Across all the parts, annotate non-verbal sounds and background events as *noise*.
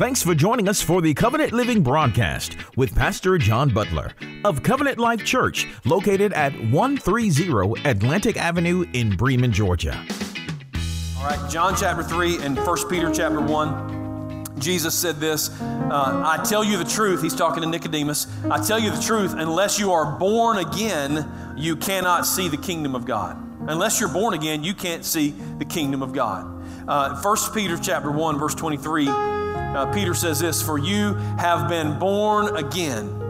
Thanks for joining us for the Covenant Living broadcast with Pastor John Butler of Covenant Life Church, located at 130 Atlantic Avenue in Bremen, Georgia. All right, John chapter 3 and 1 Peter chapter 1. Jesus said this uh, I tell you the truth. He's talking to Nicodemus. I tell you the truth, unless you are born again, you cannot see the kingdom of God. Unless you're born again, you can't see the kingdom of God. Uh, 1 Peter chapter 1, verse 23 uh, Peter says this For you have been born again.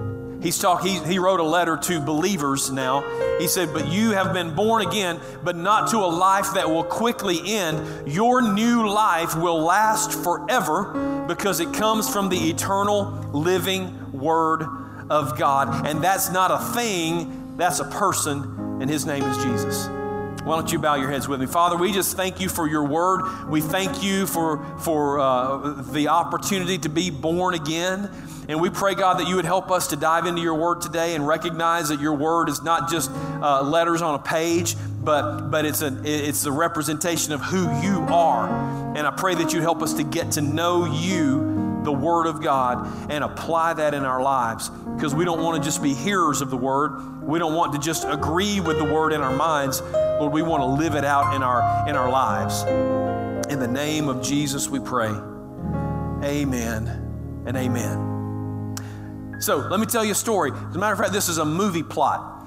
He's talk, he, he wrote a letter to believers now. He said, But you have been born again, but not to a life that will quickly end. Your new life will last forever because it comes from the eternal living Word of God. And that's not a thing, that's a person, and His name is Jesus. Why don't you bow your heads with me? Father, we just thank you for your word. We thank you for, for uh, the opportunity to be born again. And we pray, God, that you would help us to dive into your word today and recognize that your word is not just uh, letters on a page, but, but it's, a, it's the representation of who you are. And I pray that you help us to get to know you the Word of God and apply that in our lives because we don't want to just be hearers of the Word. We don't want to just agree with the Word in our minds, Lord, we want to live it out in our, in our lives. In the name of Jesus, we pray. Amen and amen. So let me tell you a story. As a matter of fact, this is a movie plot.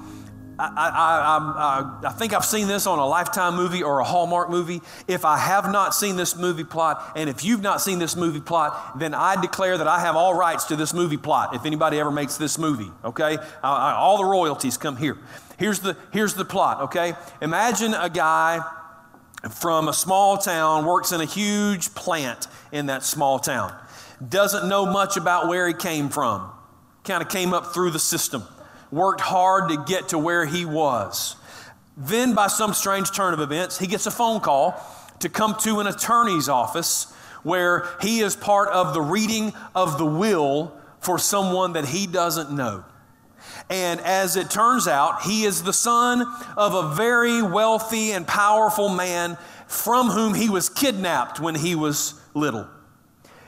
I, I, I, uh, I, think I've seen this on a Lifetime movie or a Hallmark movie. If I have not seen this movie plot, and if you've not seen this movie plot, then I declare that I have all rights to this movie plot if anybody ever makes this movie, okay? all the royalties come here. Here's the, here's the plot, okay? Imagine a guy from a small town works in a huge plant in that small town, doesn't know much about where he came from, kind of came up through the system worked hard to get to where he was. Then, by some strange turn of events, he gets a phone call to come to an attorney's office where he is part of the reading of the will for someone that he doesn't know. And as it turns out, he is the son of a very wealthy and powerful man from whom he was kidnapped when he was little.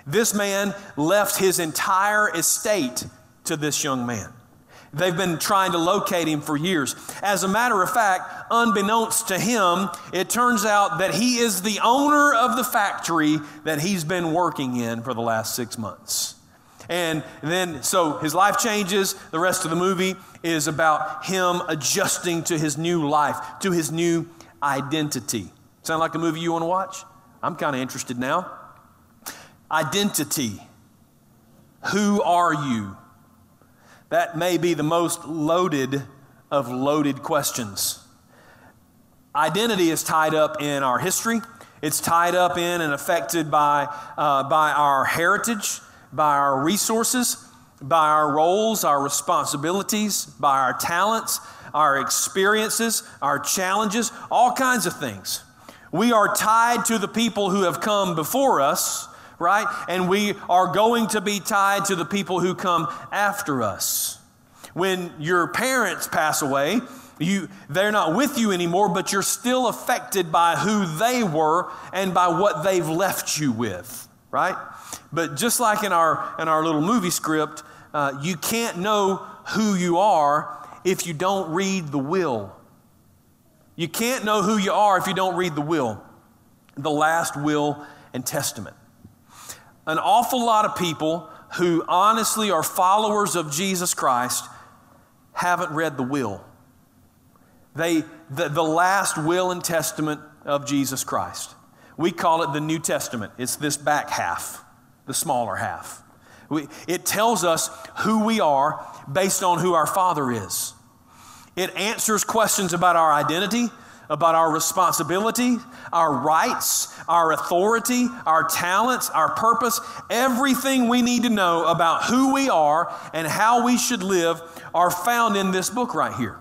This man left his entire estate to this young man. They've been trying to locate him for years. As a matter of fact, unbeknownst to him, it turns out that he is the owner of the factory that he's been working in for the last six months. And then, so his life changes. The rest of the movie is about him adjusting to his new life, to his new identity. Sound like a movie you want to watch? I'm kind of interested now. Identity. Who are you? That may be the most loaded of loaded questions. Identity is tied up in our history. It's tied up in and affected by, uh, by our heritage, by our resources, by our roles, our responsibilities, by our talents, our experiences, our challenges, all kinds of things. We are tied to the people who have come before us right? And we are going to be tied to the people who come after us. When your parents pass away, you, they're not with you anymore, but you're still affected by who they were and by what they've left you with, right? But just like in our, in our little movie script, uh, you can't know who you are if you don't read the will. You can't know who you are if you don't read the will, the last will and testament an awful lot of people who honestly are followers of Jesus Christ haven't read the will. They, the, the last will and testament of Jesus Christ. We call it the New Testament. It's this back half, the smaller half. We, it tells us who we are based on who our Father is. It answers questions about our identity, about our responsibility, our rights, our authority, our talents, our purpose, everything we need to know about who we are and how we should live are found in this book right here.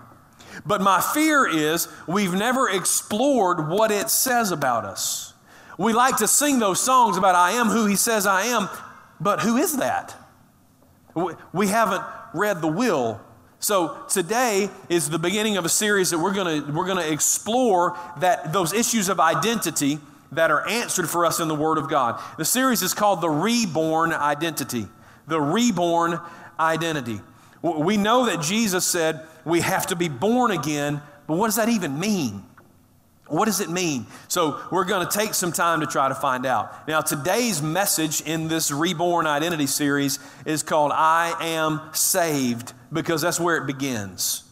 But my fear is we've never explored what it says about us. We like to sing those songs about I am who He says I am, but who is that? We haven't read the will. So today is the beginning of a series that we're going to we're going to explore that those issues of identity that are answered for us in the Word of God. The series is called The Reborn Identity. The Reborn Identity. We know that Jesus said we have to be born again, but what does that even mean? What does it mean? So, we're going to take some time to try to find out. Now, today's message in this Reborn Identity series is called I Am Saved because that's where it begins.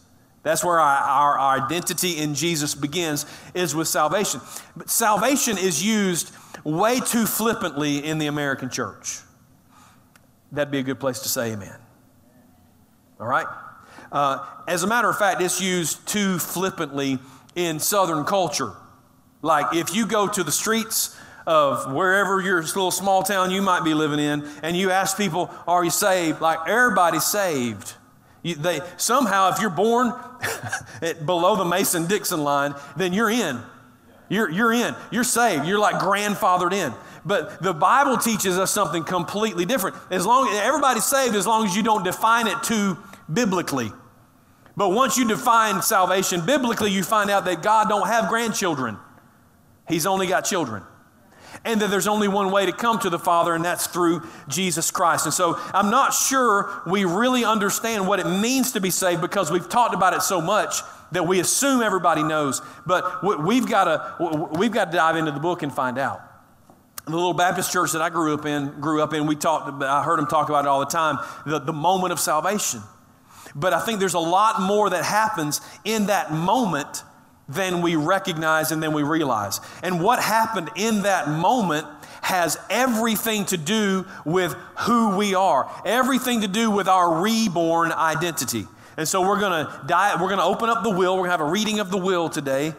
That's where our, our, identity in Jesus begins, is with salvation. But salvation is used way too flippantly in the American church. That'd be a good place to say amen. All right? Uh, as a matter of fact, it's used too flippantly in Southern culture. Like if you go to the streets of wherever your little small town you might be living in, and you ask people, Are you saved? Like everybody's saved. You, they, somehow, if you're born *laughs* below the Mason Dixon line, then you're in. You're, you're in. You're saved. You're like grandfathered in. But the Bible teaches us something completely different. As long everybody's saved as long as you don't define it too biblically. But once you define salvation biblically, you find out that God don't have grandchildren. He's only got children and that there's only one way to come to the Father, and that's through Jesus Christ. And so I'm not sure we really understand what it means to be saved because we've talked about it so much that we assume everybody knows. But we've got to, we've got to dive into the book and find out. The little Baptist church that I grew up in, grew up in, we talked, I heard them talk about it all the time, the, the moment of salvation. But I think there's a lot more that happens in that moment than we recognize and then we realize. And what happened in that moment has everything to do with who we are, everything to do with our reborn identity. And so we're going to we're going to open up the will. We're going to have a reading of the will today,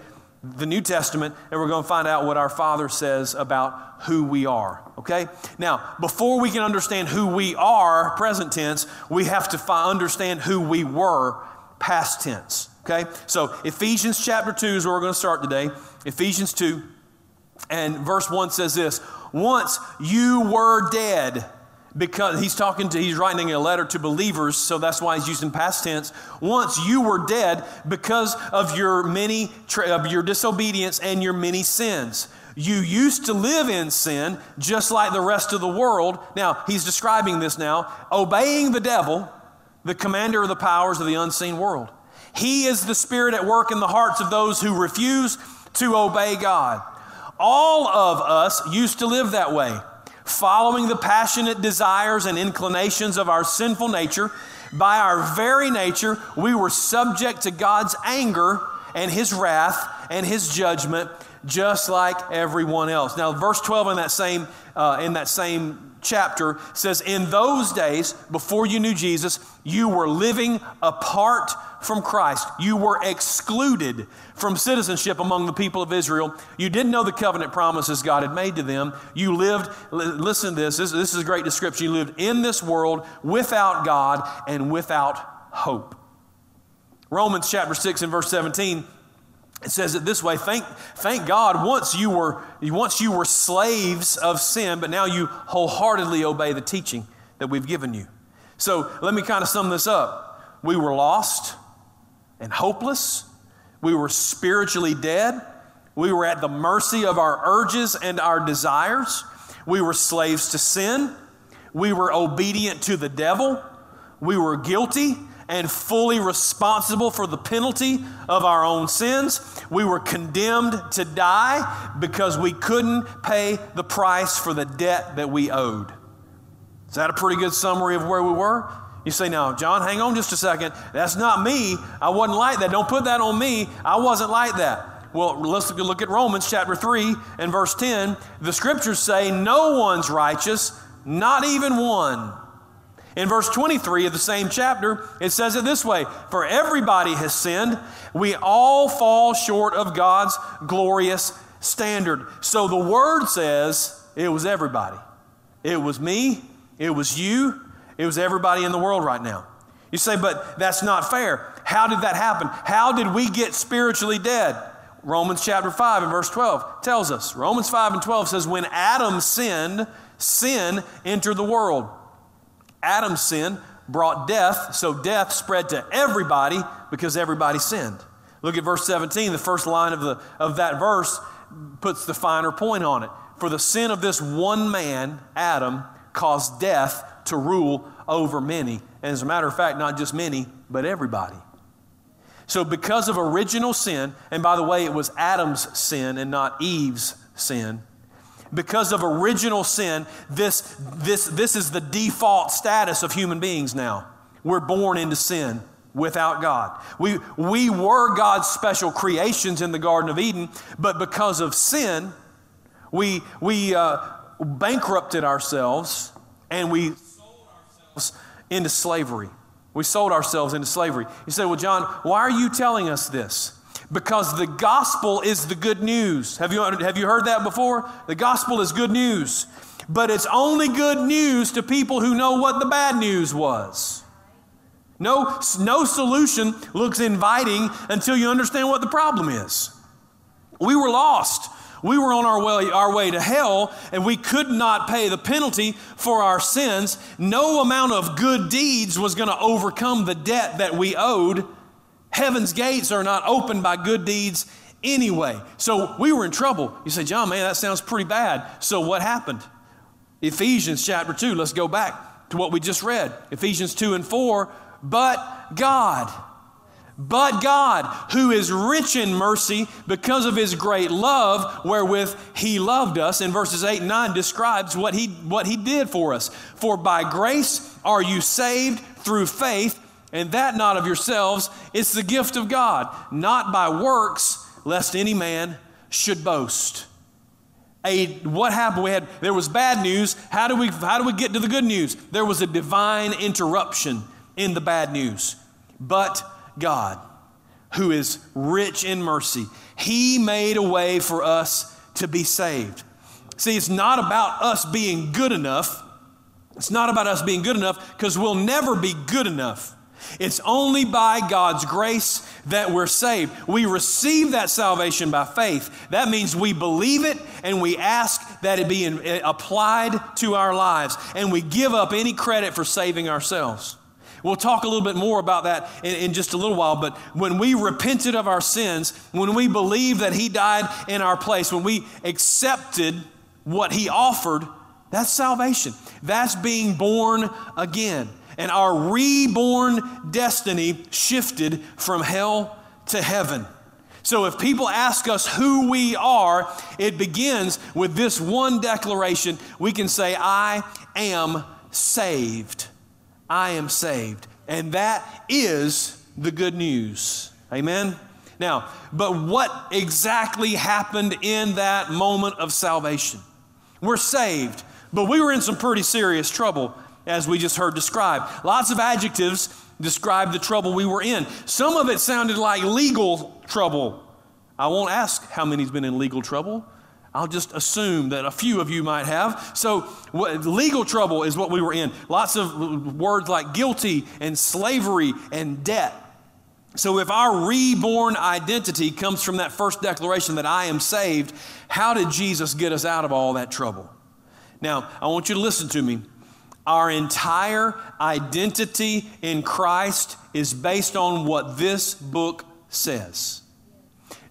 the New Testament, and we're going to find out what our Father says about who we are. Okay? Now, before we can understand who we are, present tense, we have to fi- understand who we were, past tense. Okay? So Ephesians chapter 2 is where we're going to start today. Ephesians 2. And verse 1 says this Once you were dead, because he's talking to, he's writing a letter to believers, so that's why he's using past tense. Once you were dead because of your many, of your disobedience and your many sins. You used to live in sin just like the rest of the world. Now, he's describing this now, obeying the devil, the commander of the powers of the unseen world. He is the Spirit at work in the hearts of those who refuse to obey God. All of us used to live that way, following the passionate desires and inclinations of our sinful nature. By our very nature, we were subject to God's anger and His wrath and His judgment, just like everyone else. Now, verse 12 in that same, uh, in that same chapter says, In those days, before you knew Jesus, you were living apart from Christ. You were excluded from citizenship among the people of Israel. You didn't know the covenant promises God had made to them. You lived, listen to this, this, this is a great description. You lived in this world without God and without hope. Romans chapter 6 and verse 17 it says it this way thank, thank god once you were once you were slaves of sin but now you wholeheartedly obey the teaching that we've given you so let me kind of sum this up we were lost and hopeless. We were spiritually dead. We were at the mercy of our urges and our desires. We were slaves to sin. We were obedient to the devil. We were guilty and fully responsible for the penalty of our own sins. We were condemned to die because we couldn't pay the price for the debt that we owed. Is that a pretty good summary of where we were? You say, now, John, hang on just a second. That's not me. I wasn't like that. Don't put that on me. I wasn't like that. Well, let's look at Romans chapter 3 and verse 10. The scriptures say, No one's righteous, not even one. In verse 23 of the same chapter, it says it this way For everybody has sinned. We all fall short of God's glorious standard. So the word says it was everybody. It was me, it was you, it was everybody in the world right now. You say, but that's not fair. How did that happen? How did we get spiritually dead? Romans chapter 5 and verse 12 tells us. Romans 5 and 12 says, When Adam sinned, sin entered the world. Adam's sin brought death, so death spread to everybody because everybody sinned. Look at verse 17. The first line of, the, of that verse puts the finer point on it. For the sin of this one man, Adam, caused death to rule over many. And as a matter of fact, not just many, but everybody. So, because of original sin, and by the way, it was Adam's sin and not Eve's sin, because of original sin, this, this, this is the default status of human beings now. We're born into sin without God. We, we were God's special creations in the Garden of Eden, but because of sin, we, we uh, bankrupted ourselves and we sold ourselves into slavery. We sold ourselves into slavery. You say, Well, John, why are you telling us this? Because the gospel is the good news. Have you, have you heard that before? The gospel is good news. But it's only good news to people who know what the bad news was. No, no solution looks inviting until you understand what the problem is. We were lost. We were on our way, our way to hell, and we could not pay the penalty for our sins. No amount of good deeds was going to overcome the debt that we owed. Heaven's gates are not opened by good deeds anyway. So we were in trouble. You say, John, man, that sounds pretty bad. So what happened? Ephesians chapter 2, let's go back to what we just read. Ephesians 2 and 4 but God. But God, who is rich in mercy because of his great love wherewith he loved us, in verses 8 and 9 describes what he, what he did for us. For by grace are you saved through faith, and that not of yourselves, it's the gift of God, not by works, lest any man should boast. A, what happened? We had there was bad news. How do we how do we get to the good news? There was a divine interruption in the bad news. But God, who is rich in mercy, He made a way for us to be saved. See, it's not about us being good enough. It's not about us being good enough because we'll never be good enough. It's only by God's grace that we're saved. We receive that salvation by faith. That means we believe it and we ask that it be in, eh, applied to our lives. And we give up any credit for saving ourselves. We'll talk a little bit more about that in, in, just a little while. But when we repented of our sins, when we believed that He died in our place, when we accepted what He offered, that's salvation. That's being born again. And our reborn destiny shifted from hell to heaven. So if people ask us who we are, it begins with this one declaration. We can say, I am saved. I am saved. And that is the good news. Amen? Now, but what exactly happened in that moment of salvation? We're saved, but we were in some pretty serious trouble, as we just heard described. Lots of adjectives describe the trouble we were in. Some of it sounded like legal trouble. I won't ask how many's been in legal trouble. I'll just assume that a few of you might have. So, what, legal trouble is what we were in. Lots of words like guilty and slavery and debt. So, if our reborn identity comes from that first declaration that I am saved, how did Jesus get us out of all that trouble? Now, I want you to listen to me. Our entire identity in Christ is based on what this book says.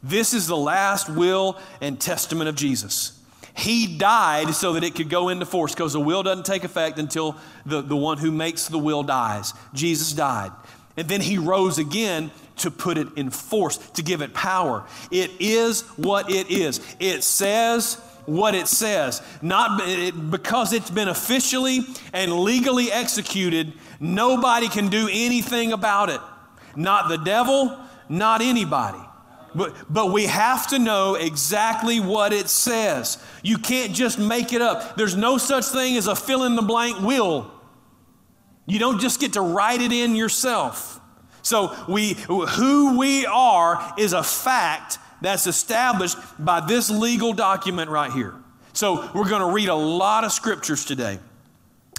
This is the last will and testament of Jesus. He died so that it could go into force because the will doesn't take effect until the, the one who makes the will dies. Jesus died. And then he rose again to put it in force, to give it power. It is what it is. It says what it says. Not it, because it's been officially and legally executed, nobody can do anything about it. Not the devil, not anybody. But, but we have to know exactly what it says. You can't just make it up. There's no such thing as a fill in the blank will. You don't just get to write it in yourself. So we who we are is a fact that's established by this legal document right here. So we're going to read a lot of scriptures today.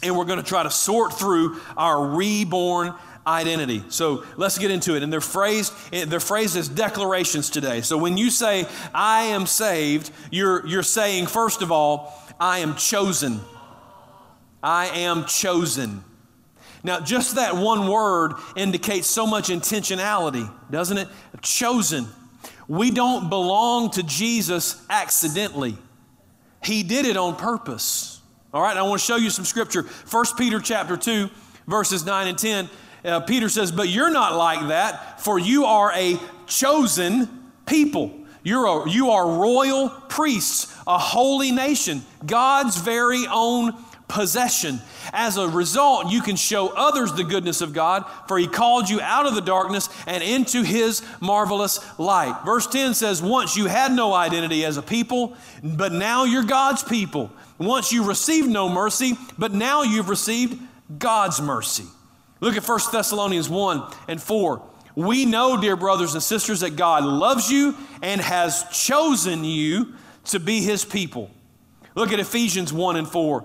And we're going to try to sort through our reborn identity. So let's get into it. And they're phrased, they're phrased as declarations today. So when you say, I am saved, you're, you're saying, first of all, I am chosen. I am chosen. Now, just that one word indicates so much intentionality, doesn't it? Chosen. We don't belong to Jesus accidentally. He did it on purpose. All right, I want to show you some scripture. 1 Peter chapter 2, verses 9 and 10. Uh, Peter says, But you're not like that, for you are a chosen people. You're a, you are royal priests, a holy nation, God's very own possession. As a result, you can show others the goodness of God, for He called you out of the darkness and into His marvelous light. Verse 10 says, Once you had no identity as a people, but now you're God's people. Once you received no mercy, but now you've received God's mercy. Look at 1 Thessalonians 1 and 4. We know, dear brothers and sisters, that God loves you and has chosen you to be His people. Look at Ephesians 1 and 4.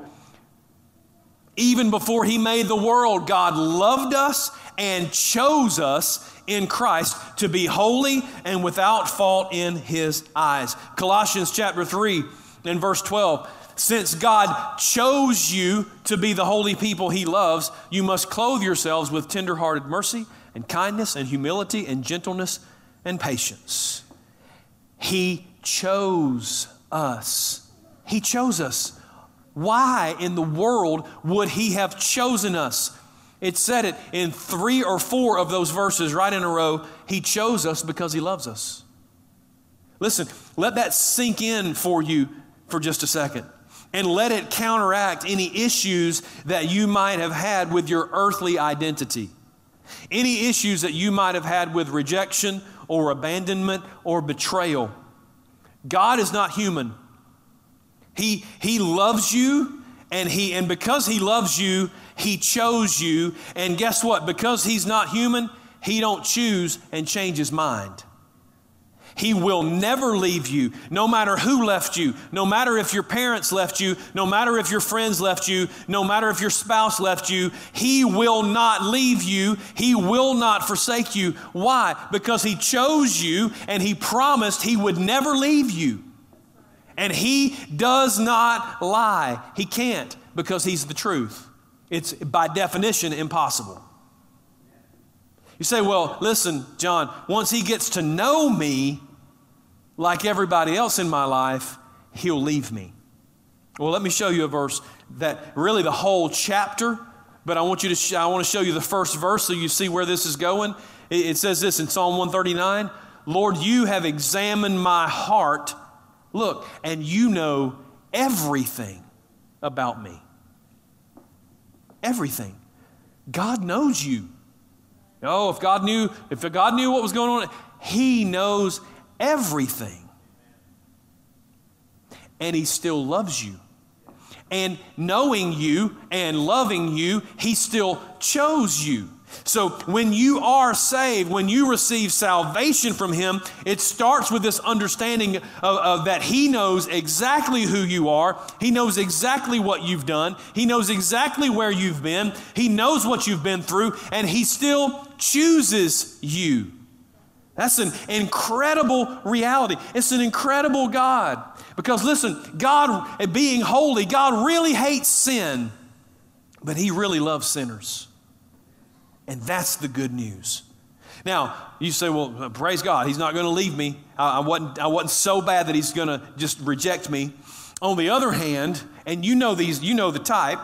Even before He made the world, God loved us and chose us in Christ to be holy and without fault in His eyes. Colossians chapter 3 and verse 12. Since God chose you to be the holy people He loves, you must clothe yourselves with tenderhearted mercy and kindness and humility and gentleness and patience. He chose us. He chose us. Why in the world would He have chosen us? It said it in three or four of those verses right in a row. He chose us because He loves us. Listen, let that sink in for you for just a second and let it counteract any issues that you might have had with your earthly identity. Any issues that you might have had with rejection or abandonment or betrayal. God is not human. He, he loves you, and, he, and because He loves you, He chose you. And guess what? Because He's not human, He don't choose and change His mind. He will never leave you, no matter who left you, no matter if your parents left you, no matter if your friends left you, no matter if your spouse left you. He will not leave you. He will not forsake you. Why? Because He chose you and He promised He would never leave you. And He does not lie. He can't because He's the truth. It's by definition impossible. You say, well, listen, John, once he gets to know me like everybody else in my life, he'll leave me. Well, let me show you a verse that really the whole chapter, but I want you to sh- I want to show you the first verse so you see where this is going. It, it says this in Psalm 139, "Lord, you have examined my heart. Look, and you know everything about me." Everything. God knows you. Oh, if God knew, if God knew what was going on, He knows everything. And He still loves you. And knowing you and loving you, He still chose you. So when you are saved, when you receive salvation from Him, it starts with this understanding of, of, that He knows exactly who you are. He knows exactly what you've done. He knows exactly where you've been. He knows what you've been through, and He still chooses you. That's an incredible reality. It's an incredible God. Because listen, God, being holy, God really hates sin, but He really loves sinners. And that's the good news. Now, you say, well, praise God, He's not going to leave me. I, I, wasn't, I wasn't so bad that He's going to just reject me. On the other hand, and you know these, you know the type,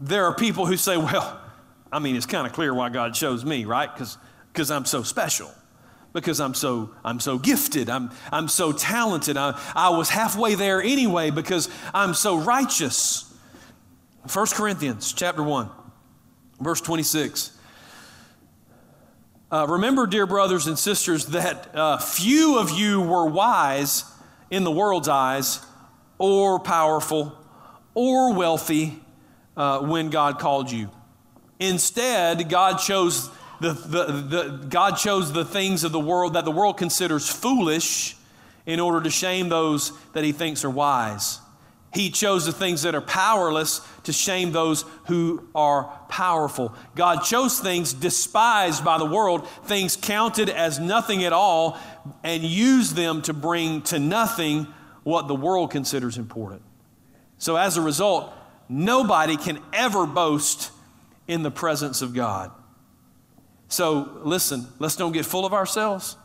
there are people who say, well, I mean, it's kind of clear why God chose me, right? Because I'm so special because I'm so I'm so gifted. I'm I'm so talented. I, I was halfway there anyway because I'm so righteous. 1 Corinthians chapter 1, verse 26. Uh, remember, dear brothers and sisters, that uh, few of you were wise in the world's eyes, or powerful, or wealthy uh, when God called you. Instead, God chose the, the, the, God chose the things of the world that the world considers foolish in order to shame those that he thinks are wise. He chose the things that are powerless to shame those who are powerful. God chose things despised by the world, things counted as nothing at all, and used them to bring to nothing what the world considers important. So as a result, nobody can ever boast in the presence of God. So listen, let's don't get full of ourselves.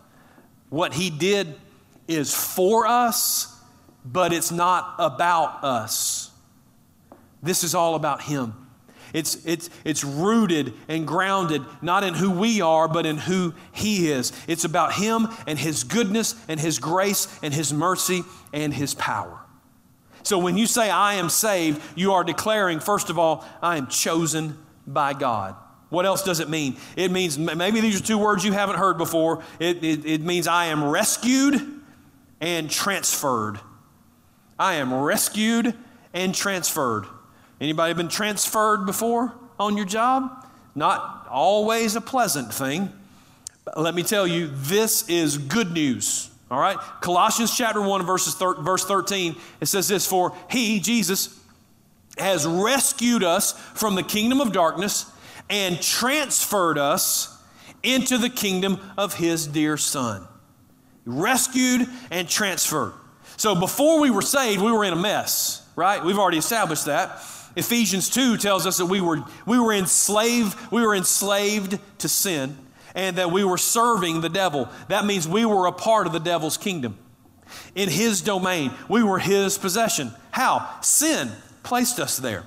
What He did is for us but it's not about us. This is all about Him. It's, it's, it's rooted and grounded not in who we are, but in who He is. It's about Him and His goodness and His grace and His mercy and His power. So when you say, I am saved, you are declaring, first of all, I am chosen by God. What else does it mean? It means, maybe these are two words you haven't heard before. It, it, it means I am rescued and transferred. I am rescued and transferred. Anybody been transferred before on your job? Not always a pleasant thing. But let me tell you, this is good news. All right? Colossians chapter 1, verses thir- verse 13, it says this For he, Jesus, has rescued us from the kingdom of darkness and transferred us into the kingdom of his dear Son. Rescued and transferred. So before we were saved, we were in a mess, right? We've already established that. Ephesians 2 tells us that we were, we were enslaved, we were enslaved to sin and that we were serving the devil. That means we were a part of the devil's kingdom. In his domain, we were his possession. How? Sin placed us there.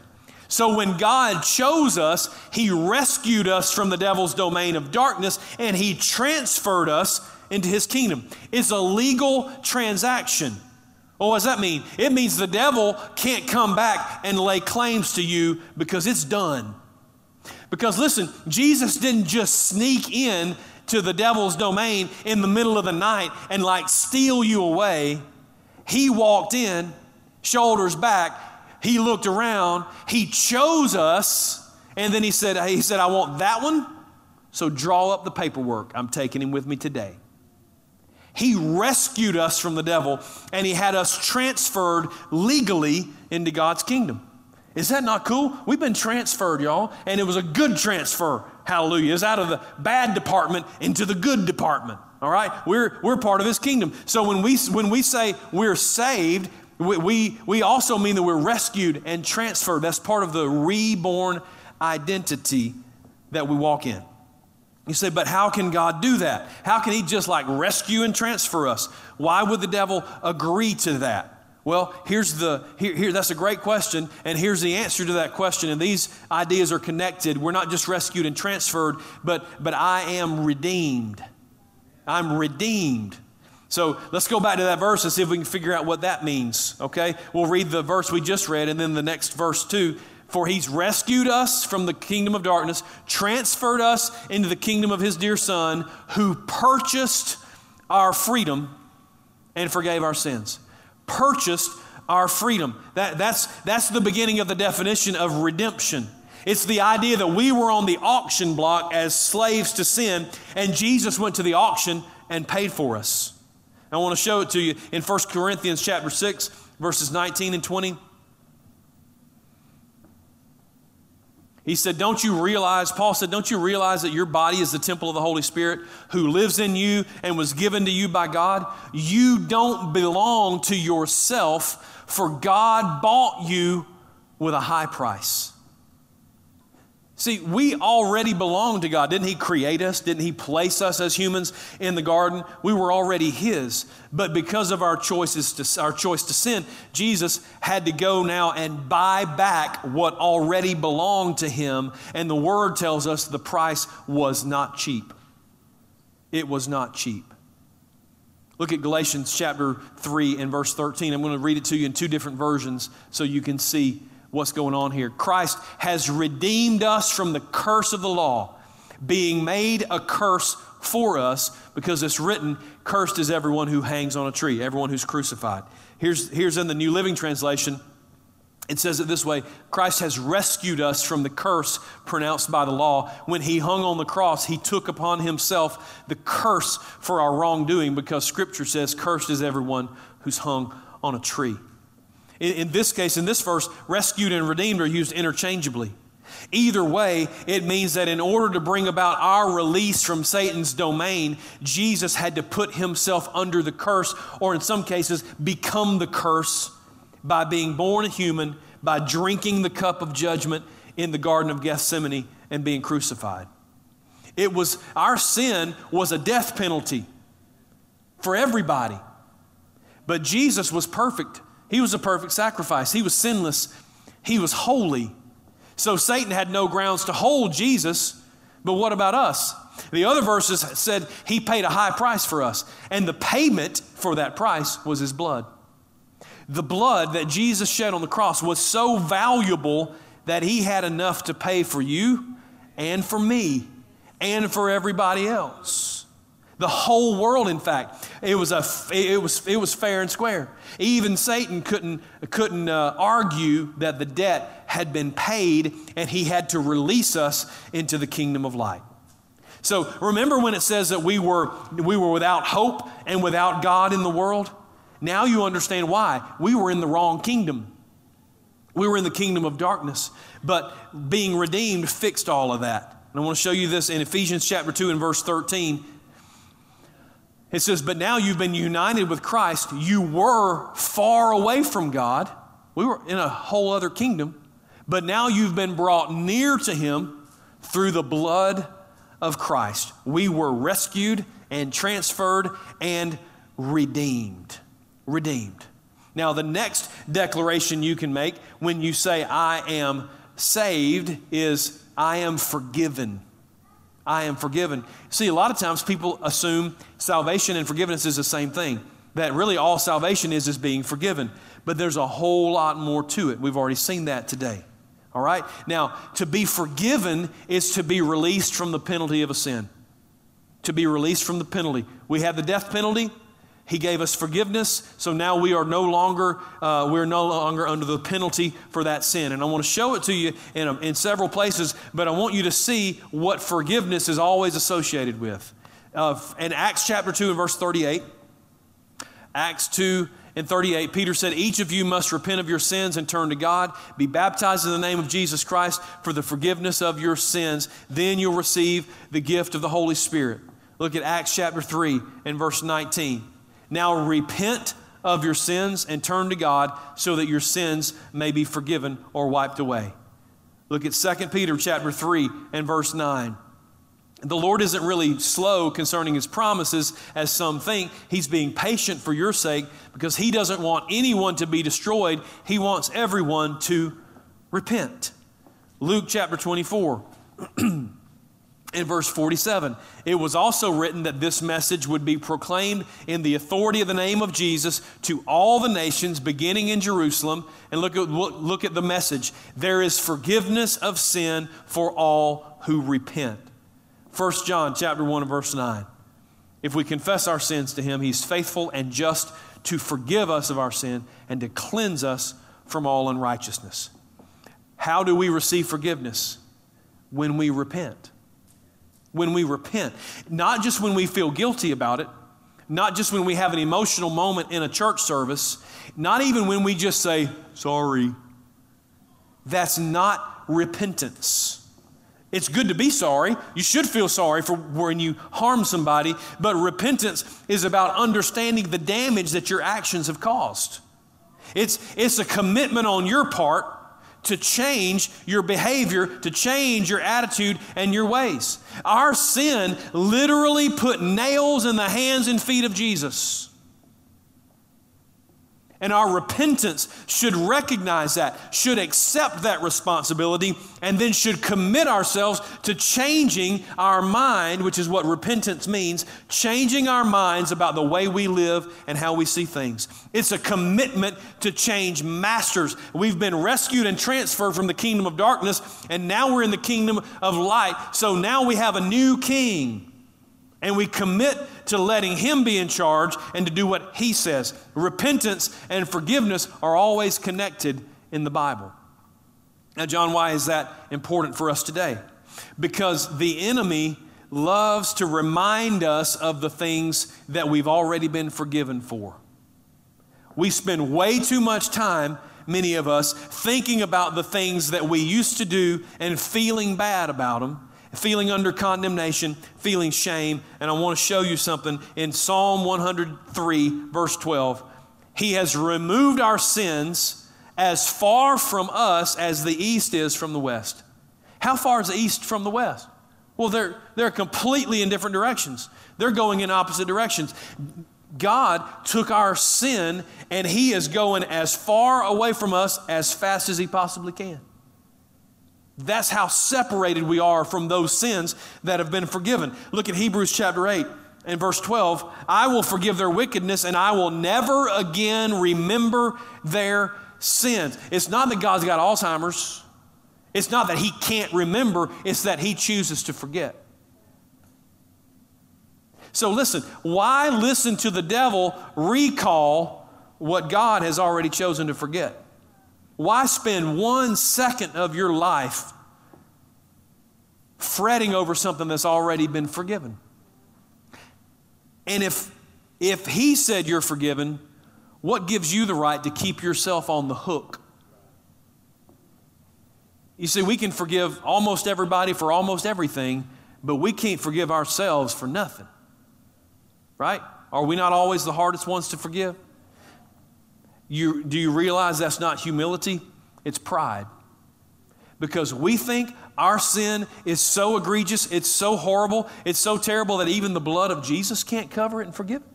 So when God chose us, he rescued us from the devil's domain of darkness and he transferred us into his kingdom. It's a legal transaction. Well, what does that mean? It means the devil can't come back and lay claims to you because it's done. Because listen, Jesus didn't just sneak in to the devil's domain in the middle of the night and like steal you away. He walked in, shoulders back, he looked around, he chose us, and then he said, he said, I want that one. So draw up the paperwork. I'm taking him with me today. He rescued us from the devil and he had us transferred legally into God's kingdom. Is that not cool? We've been transferred, y'all, and it was a good transfer. Hallelujah. It's out of the bad department into the good department. All right? We're, we're part of his kingdom. So when we, when we say we're saved, we, we, we also mean that we're rescued and transferred. That's part of the reborn identity that we walk in. You say, but how can God do that? How can He just like rescue and transfer us? Why would the devil agree to that? Well, here's the here, here that's a great question, and here's the answer to that question. And these ideas are connected. We're not just rescued and transferred, but but I am redeemed. I'm redeemed. So let's go back to that verse and see if we can figure out what that means. Okay? We'll read the verse we just read and then the next verse too. For he's rescued us from the kingdom of darkness, transferred us into the kingdom of his dear Son, who purchased our freedom and forgave our sins. Purchased our freedom. That, that's, that's the beginning of the definition of redemption. It's the idea that we were on the auction block as slaves to sin, and Jesus went to the auction and paid for us. I want to show it to you in 1 Corinthians chapter 6, verses 19 and 20. He said, Don't you realize, Paul said, Don't you realize that your body is the temple of the Holy Spirit who lives in you and was given to you by God? You don't belong to yourself, for God bought you with a high price. See, we already belong to God. Didn't He create us? Didn't He place us as humans in the garden? We were already His. But because of our choices to, our choice to sin, Jesus had to go now and buy back what already belonged to Him. And the Word tells us the price was not cheap. It was not cheap. Look at Galatians chapter 3 and verse 13. I'm going to read it to you in two different versions so you can see what's going on here. Christ has redeemed us from the curse of the law, being made a curse for us because it's written, Cursed is everyone who hangs on a tree, everyone who's crucified. Here's, here's in the New Living Translation. It says it this way Christ has rescued us from the curse pronounced by the law. When he hung on the cross, he took upon himself the curse for our wrongdoing because scripture says, Cursed is everyone who's hung on a tree. In, in this case, in this verse, rescued and redeemed are used interchangeably. Either way, it means that in order to bring about our release from Satan's domain, Jesus had to put himself under the curse, or in some cases, become the curse by being born a human, by drinking the cup of judgment in the Garden of Gethsemane and being crucified. It was our sin was a death penalty for everybody. But Jesus was perfect. He was a perfect sacrifice. He was sinless. He was holy. So Satan had no grounds to hold Jesus, but what about us? The other verses said he paid a high price for us, and the payment for that price was his blood. The blood that Jesus shed on the cross was so valuable that he had enough to pay for you and for me and for everybody else. The whole world, in fact, it was, a, it was, it was fair and square. Even Satan couldn't, couldn't uh, argue that the debt had been paid and he had to release us into the kingdom of light. So remember when it says that we were, we were without hope and without God in the world? Now you understand why. We were in the wrong kingdom. We were in the kingdom of darkness. But being redeemed fixed all of that. And I want to show you this in Ephesians chapter 2 and verse 13. It says, But now you've been united with Christ. You were far away from God. We were in a whole other kingdom. But now you've been brought near to Him through the blood of Christ. We were rescued and transferred and redeemed. Redeemed. Now, the next declaration you can make when you say, I am saved, is, I am forgiven. I am forgiven. See, a lot of times people assume salvation and forgiveness is the same thing. That really all salvation is is being forgiven. But there's a whole lot more to it. We've already seen that today. All right? Now, to be forgiven is to be released from the penalty of a sin. To be released from the penalty. We have the death penalty, he gave us forgiveness, so now we are no longer uh, we're no longer under the penalty for that sin. And I want to show it to you in, a, in several places, but I want you to see what forgiveness is always associated with. Uh, in Acts chapter two and verse thirty-eight, Acts two and 38, Peter said, Each of you must repent of your sins and turn to God. Be baptized in the name of Jesus Christ for the forgiveness of your sins. Then you'll receive the gift of the Holy Spirit. Look at Acts chapter 3 and verse 19. Now repent of your sins and turn to God so that your sins may be forgiven or wiped away. Look at 2 Peter chapter 3 and verse 9. The Lord isn't really slow concerning his promises, as some think. He's being patient for your sake because he doesn't want anyone to be destroyed. He wants everyone to repent. Luke chapter 24. *clears throat* in verse 47. It was also written that this message would be proclaimed in the authority of the name of Jesus to all the nations, beginning in Jerusalem. And look at, look at the message there is forgiveness of sin for all who repent. 1 John chapter 1 verse 9. If we confess our sins to him, he's faithful and just to forgive us of our sin and to cleanse us from all unrighteousness. How do we receive forgiveness? When we repent when we repent. Not just when we feel guilty about it, not just when we have an emotional moment in a church service, not even when we just say, sorry. That's not repentance. It's good to be sorry. You should feel sorry for when you harm somebody, but repentance is about understanding the damage that your actions have caused. It's, it's a commitment on your part to change your behavior, to change your attitude and your ways. Our sin literally put nails in the hands and feet of Jesus. And our repentance should recognize that, should accept that responsibility, and then should commit ourselves to changing our mind, which is what repentance means changing our minds about the way we live and how we see things. It's a commitment to change masters. We've been rescued and transferred from the kingdom of darkness, and now we're in the kingdom of light. So now we have a new king. And we commit to letting Him be in charge and to do what He says. Repentance and forgiveness are always connected in the Bible. Now, John, why is that important for us today? Because the enemy loves to remind us of the things that we've already been forgiven for. We spend way too much time, many of us, thinking about the things that we used to do and feeling bad about them, feeling under condemnation, feeling shame. And I want to show you something in Psalm 103, verse 12. He has removed our sins as far from us as the east is from the west. How far is the east from the west? Well, they're, they're completely in different directions. They're going in opposite directions. God took our sin and He is going as far away from us as fast as He possibly can. That's how separated we are from those sins that have been forgiven. Look at Hebrews chapter 8 and verse 12. I will forgive their wickedness and I will never again remember their sins. It's not that God's got Alzheimer's, it's not that He can't remember, it's that He chooses to forget. So listen, why listen to the devil recall what God has already chosen to forget? Why spend one second of your life fretting over something that's already been forgiven? And if, if he said you're forgiven, what gives you the right to keep yourself on the hook? You see, we can forgive almost everybody for almost everything, but we can't forgive ourselves for nothing right? Are we not always the hardest ones to forgive? You, do you realize that's not humility? It's pride. Because we think our sin is so egregious, it's so horrible, it's so terrible that even the blood of Jesus can't cover it and forgive it.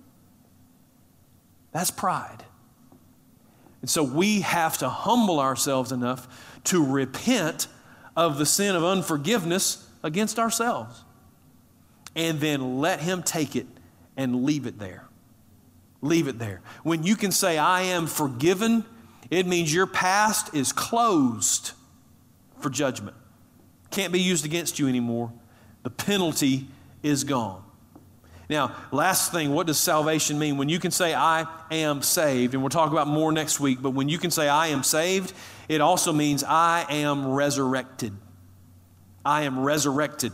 That's pride. And so we have to humble ourselves enough to repent of the sin of unforgiveness against ourselves and then let Him take it and leave it there. Leave it there. When you can say, I am forgiven, it means your past is closed for judgment. Can't be used against you anymore. The penalty is gone. Now, last thing, what does salvation mean? When you can say, I am saved, and we'll talk about more next week, but when you can say, I am saved, it also means I am resurrected. I am resurrected.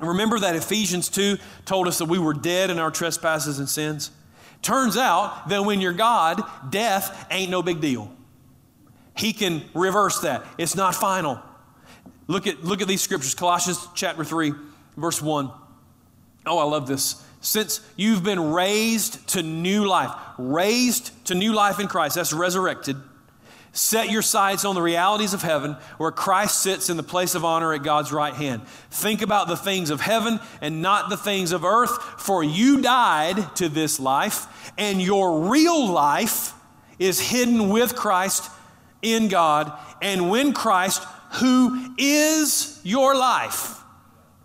Remember that Ephesians 2 told us that we were dead in our trespasses and sins? Turns out that when you're God, death ain't no big deal. He can reverse that. It's not final. Look at, look at these scriptures Colossians chapter 3, verse 1. Oh, I love this. Since you've been raised to new life, raised to new life in Christ, that's resurrected Set your sights on the realities of heaven where Christ sits in the place of honor at God's right hand. Think about the things of heaven and not the things of earth, for you died to this life, and your real life is hidden with Christ in God. And when Christ, who is your life,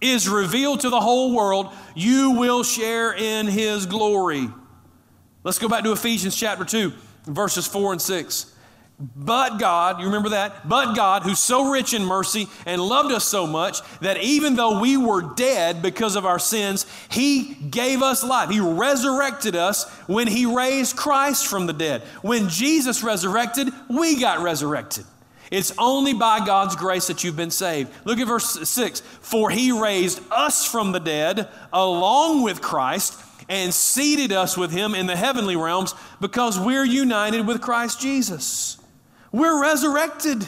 is revealed to the whole world, you will share in his glory. Let's go back to Ephesians chapter 2, verses 4 and 6. But God, you remember that? But God, who's so rich in mercy and loved us so much that even though we were dead because of our sins, He gave us life. He resurrected us when He raised Christ from the dead. When Jesus resurrected, we got resurrected. It's only by God's grace that you've been saved. Look at verse 6 For He raised us from the dead along with Christ and seated us with Him in the heavenly realms because we're united with Christ Jesus. We're resurrected.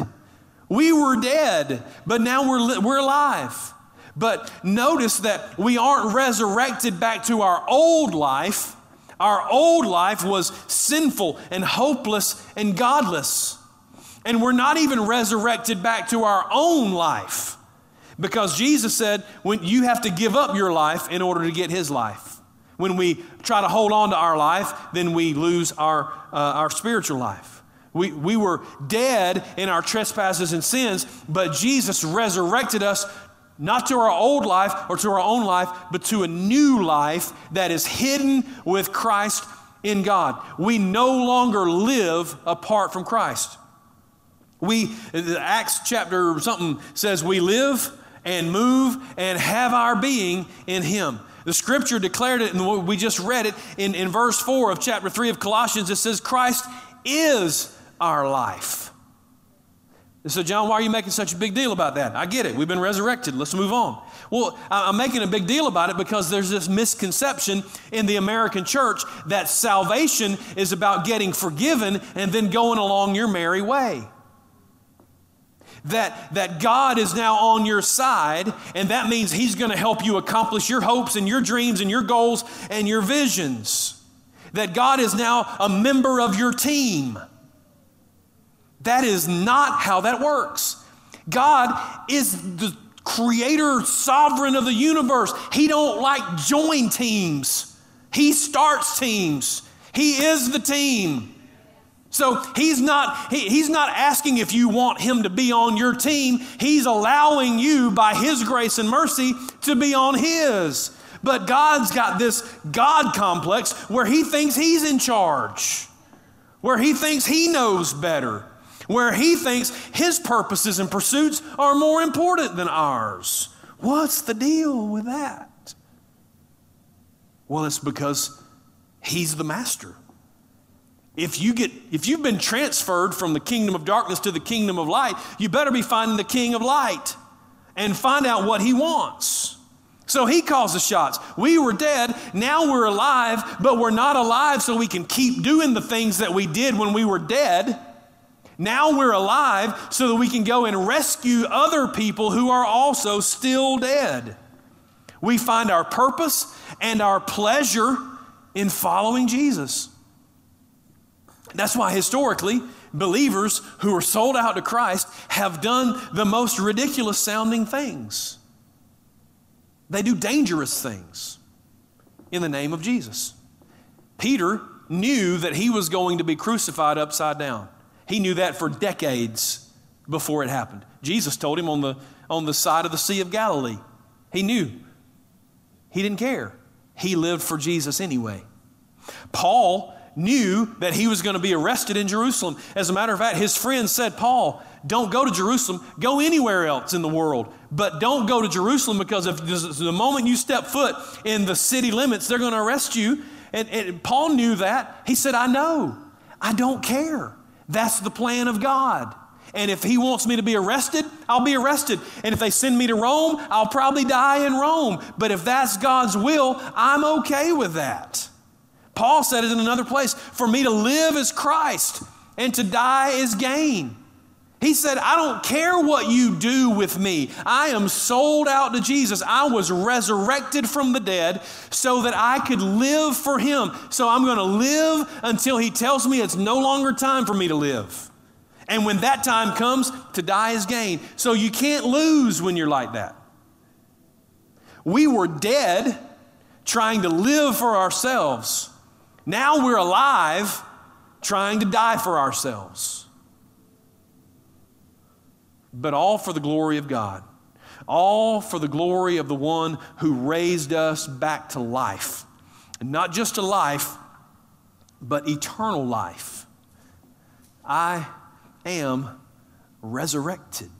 We were dead, but now we're, we're alive. But notice that we aren't resurrected back to our old life. Our old life was sinful and hopeless and godless. And we're not even resurrected back to our own life. Because Jesus said, when you have to give up your life in order to get his life. When we try to hold on to our life, then we lose our, uh, our spiritual life. We, we were dead in our trespasses and sins, but Jesus resurrected us not to our old life or to our own life, but to a new life that is hidden with Christ in God. We no longer live apart from Christ. We, Acts chapter something says, we live and move and have our being in Him. The scripture declared it, and we just read it in, in verse 4 of chapter 3 of Colossians. It says, Christ is our life. And So, John, why are you making such a big deal about that? I get it. We've been resurrected. Let's move on. Well, I'm making a big deal about it because there's this misconception in the American church that salvation is about getting forgiven and then going along your merry way. That, that God is now on your side, and that means He's going to help you accomplish your hopes and your dreams and your goals and your visions. That God is now a member of your team. That is not how that works. God is the creator, sovereign of the universe. He don't like join teams. He starts teams. He is the team. So he's not, he, he's not asking if you want him to be on your team. He's allowing you, by his grace and mercy, to be on his. But God's got this God complex where he thinks he's in charge, where he thinks he knows better where he thinks his purposes and pursuits are more important than ours. What's the deal with that? Well, it's because he's the master. If you get if you've been transferred from the kingdom of darkness to the kingdom of light, you better be finding the king of light and find out what he wants. So he calls the shots. We were dead, now we're alive, but we're not alive so we can keep doing the things that we did when we were dead. Now we're alive so that we can go and rescue other people who are also still dead. We find our purpose and our pleasure in following Jesus. That's why historically, believers who are sold out to Christ have done the most ridiculous sounding things. They do dangerous things in the name of Jesus. Peter knew that he was going to be crucified upside down. He knew that for decades before it happened. Jesus told him on the, on the side of the Sea of Galilee. He knew. He didn't care. He lived for Jesus anyway. Paul knew that he was going to be arrested in Jerusalem. As a matter of fact, his friends said, Paul, don't go to Jerusalem, go anywhere else in the world, but don't go to Jerusalem because if the moment you step foot in the city limits, they're going to arrest you. And, and Paul knew that. He said, I know. I don't care. That's the plan of God. And if he wants me to be arrested, I'll be arrested. And if they send me to Rome, I'll probably die in Rome. But if that's God's will, I'm okay with that. Paul said it in another place For me to live is Christ, and to die is gain. He said, I don't care what you do with me. I am sold out to Jesus. I was resurrected from the dead so that I could live for Him. So I'm going to live until He tells me it's no longer time for me to live. And when that time comes, to die is gain. So you can't lose when you're like that. We were dead trying to live for ourselves. Now we're alive trying to die for ourselves but all for the glory of God. All for the glory of the one who raised us back to life. And not just to life, but eternal life. I am resurrected.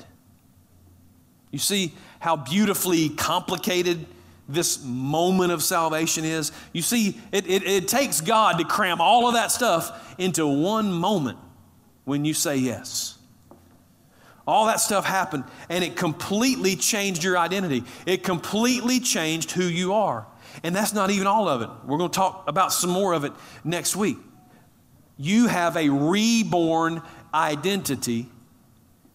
You see how beautifully complicated this moment of salvation is? You see, it, it, it, takes God to cram all of that stuff into one moment when you say yes. All that stuff happened, and it completely changed your identity. It completely changed who you are. And that's not even all of it. We're going to talk about some more of it next week. You have a reborn identity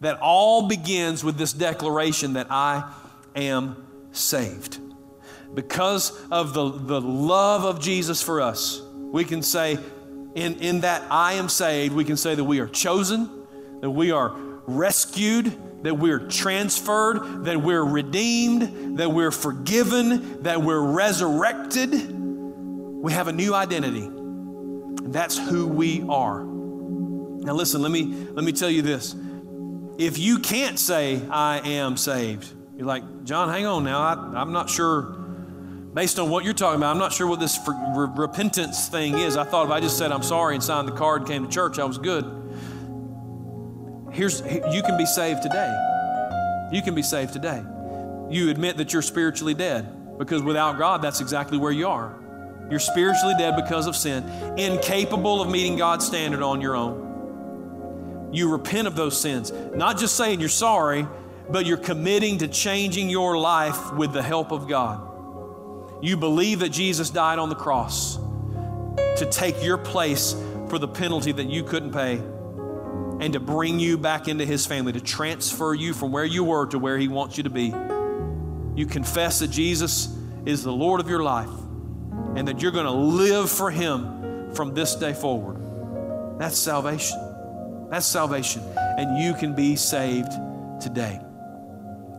that all begins with this declaration that I am saved. Because of the, the love of Jesus for us, we can say, in, in that I am saved, we can say that we are chosen, that we are rescued, that we're transferred, that we're redeemed, that we're forgiven, that we're resurrected. We have a new identity. That's who we are. Now listen, let me let me tell you this. If you can't say I am saved, you're like, John, hang on now. I, I'm not sure, based on what you're talking about, I'm not sure what this repentance thing is. I thought if I just said I'm sorry and signed the card came to church, I was good. Here's you can be saved today. You can be saved today. You admit that you're spiritually dead because without God, that's exactly where you are. You're spiritually dead because of sin, incapable of meeting God's standard on your own. You repent of those sins. Not just saying you're sorry, but you're committing to changing your life with the help of God. You believe that Jesus died on the cross to take your place for the penalty that you couldn't pay and to bring you back into his family, to transfer you from where you were to where he wants you to be. You confess that Jesus is the Lord of your life and that you're going to live for him from this day forward. That's salvation. That's salvation. And you can be saved today.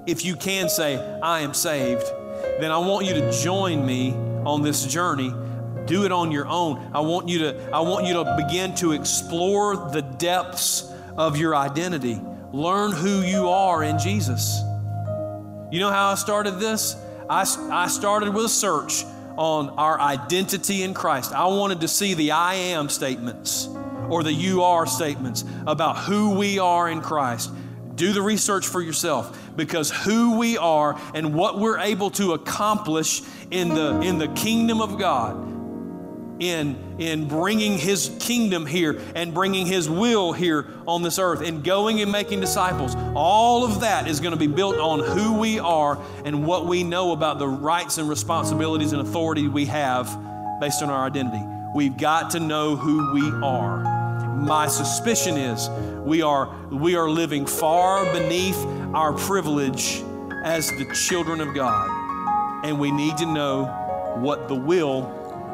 If you can say, I am saved, then I want you to join me on this journey. Do it on your own. I want you to, I want you to begin to explore the depths of your identity. Learn who you are in Jesus. You know how I started this? I, I started with a search on our identity in Christ. I wanted to see the I am statements or the you are statements about who we are in Christ. Do the research for yourself because who we are and what we're able to accomplish in the, in the kingdom of God, in, in bringing His kingdom here and bringing His will here on this earth, and going and making disciples, all of that is going to be built on who we are and what we know about the rights and responsibilities and authority we have based on our identity. We've got to know who we are. My suspicion is we are, we are living far beneath our privilege as the children of God. And we need to know what the will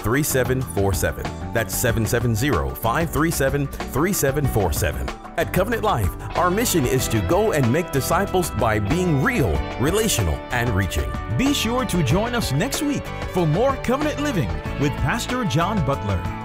3747. That's 770 537 3747. At Covenant Life, our mission is to go and make disciples by being real, relational, and reaching. Be sure to join us next week for more Covenant Living with Pastor John Butler.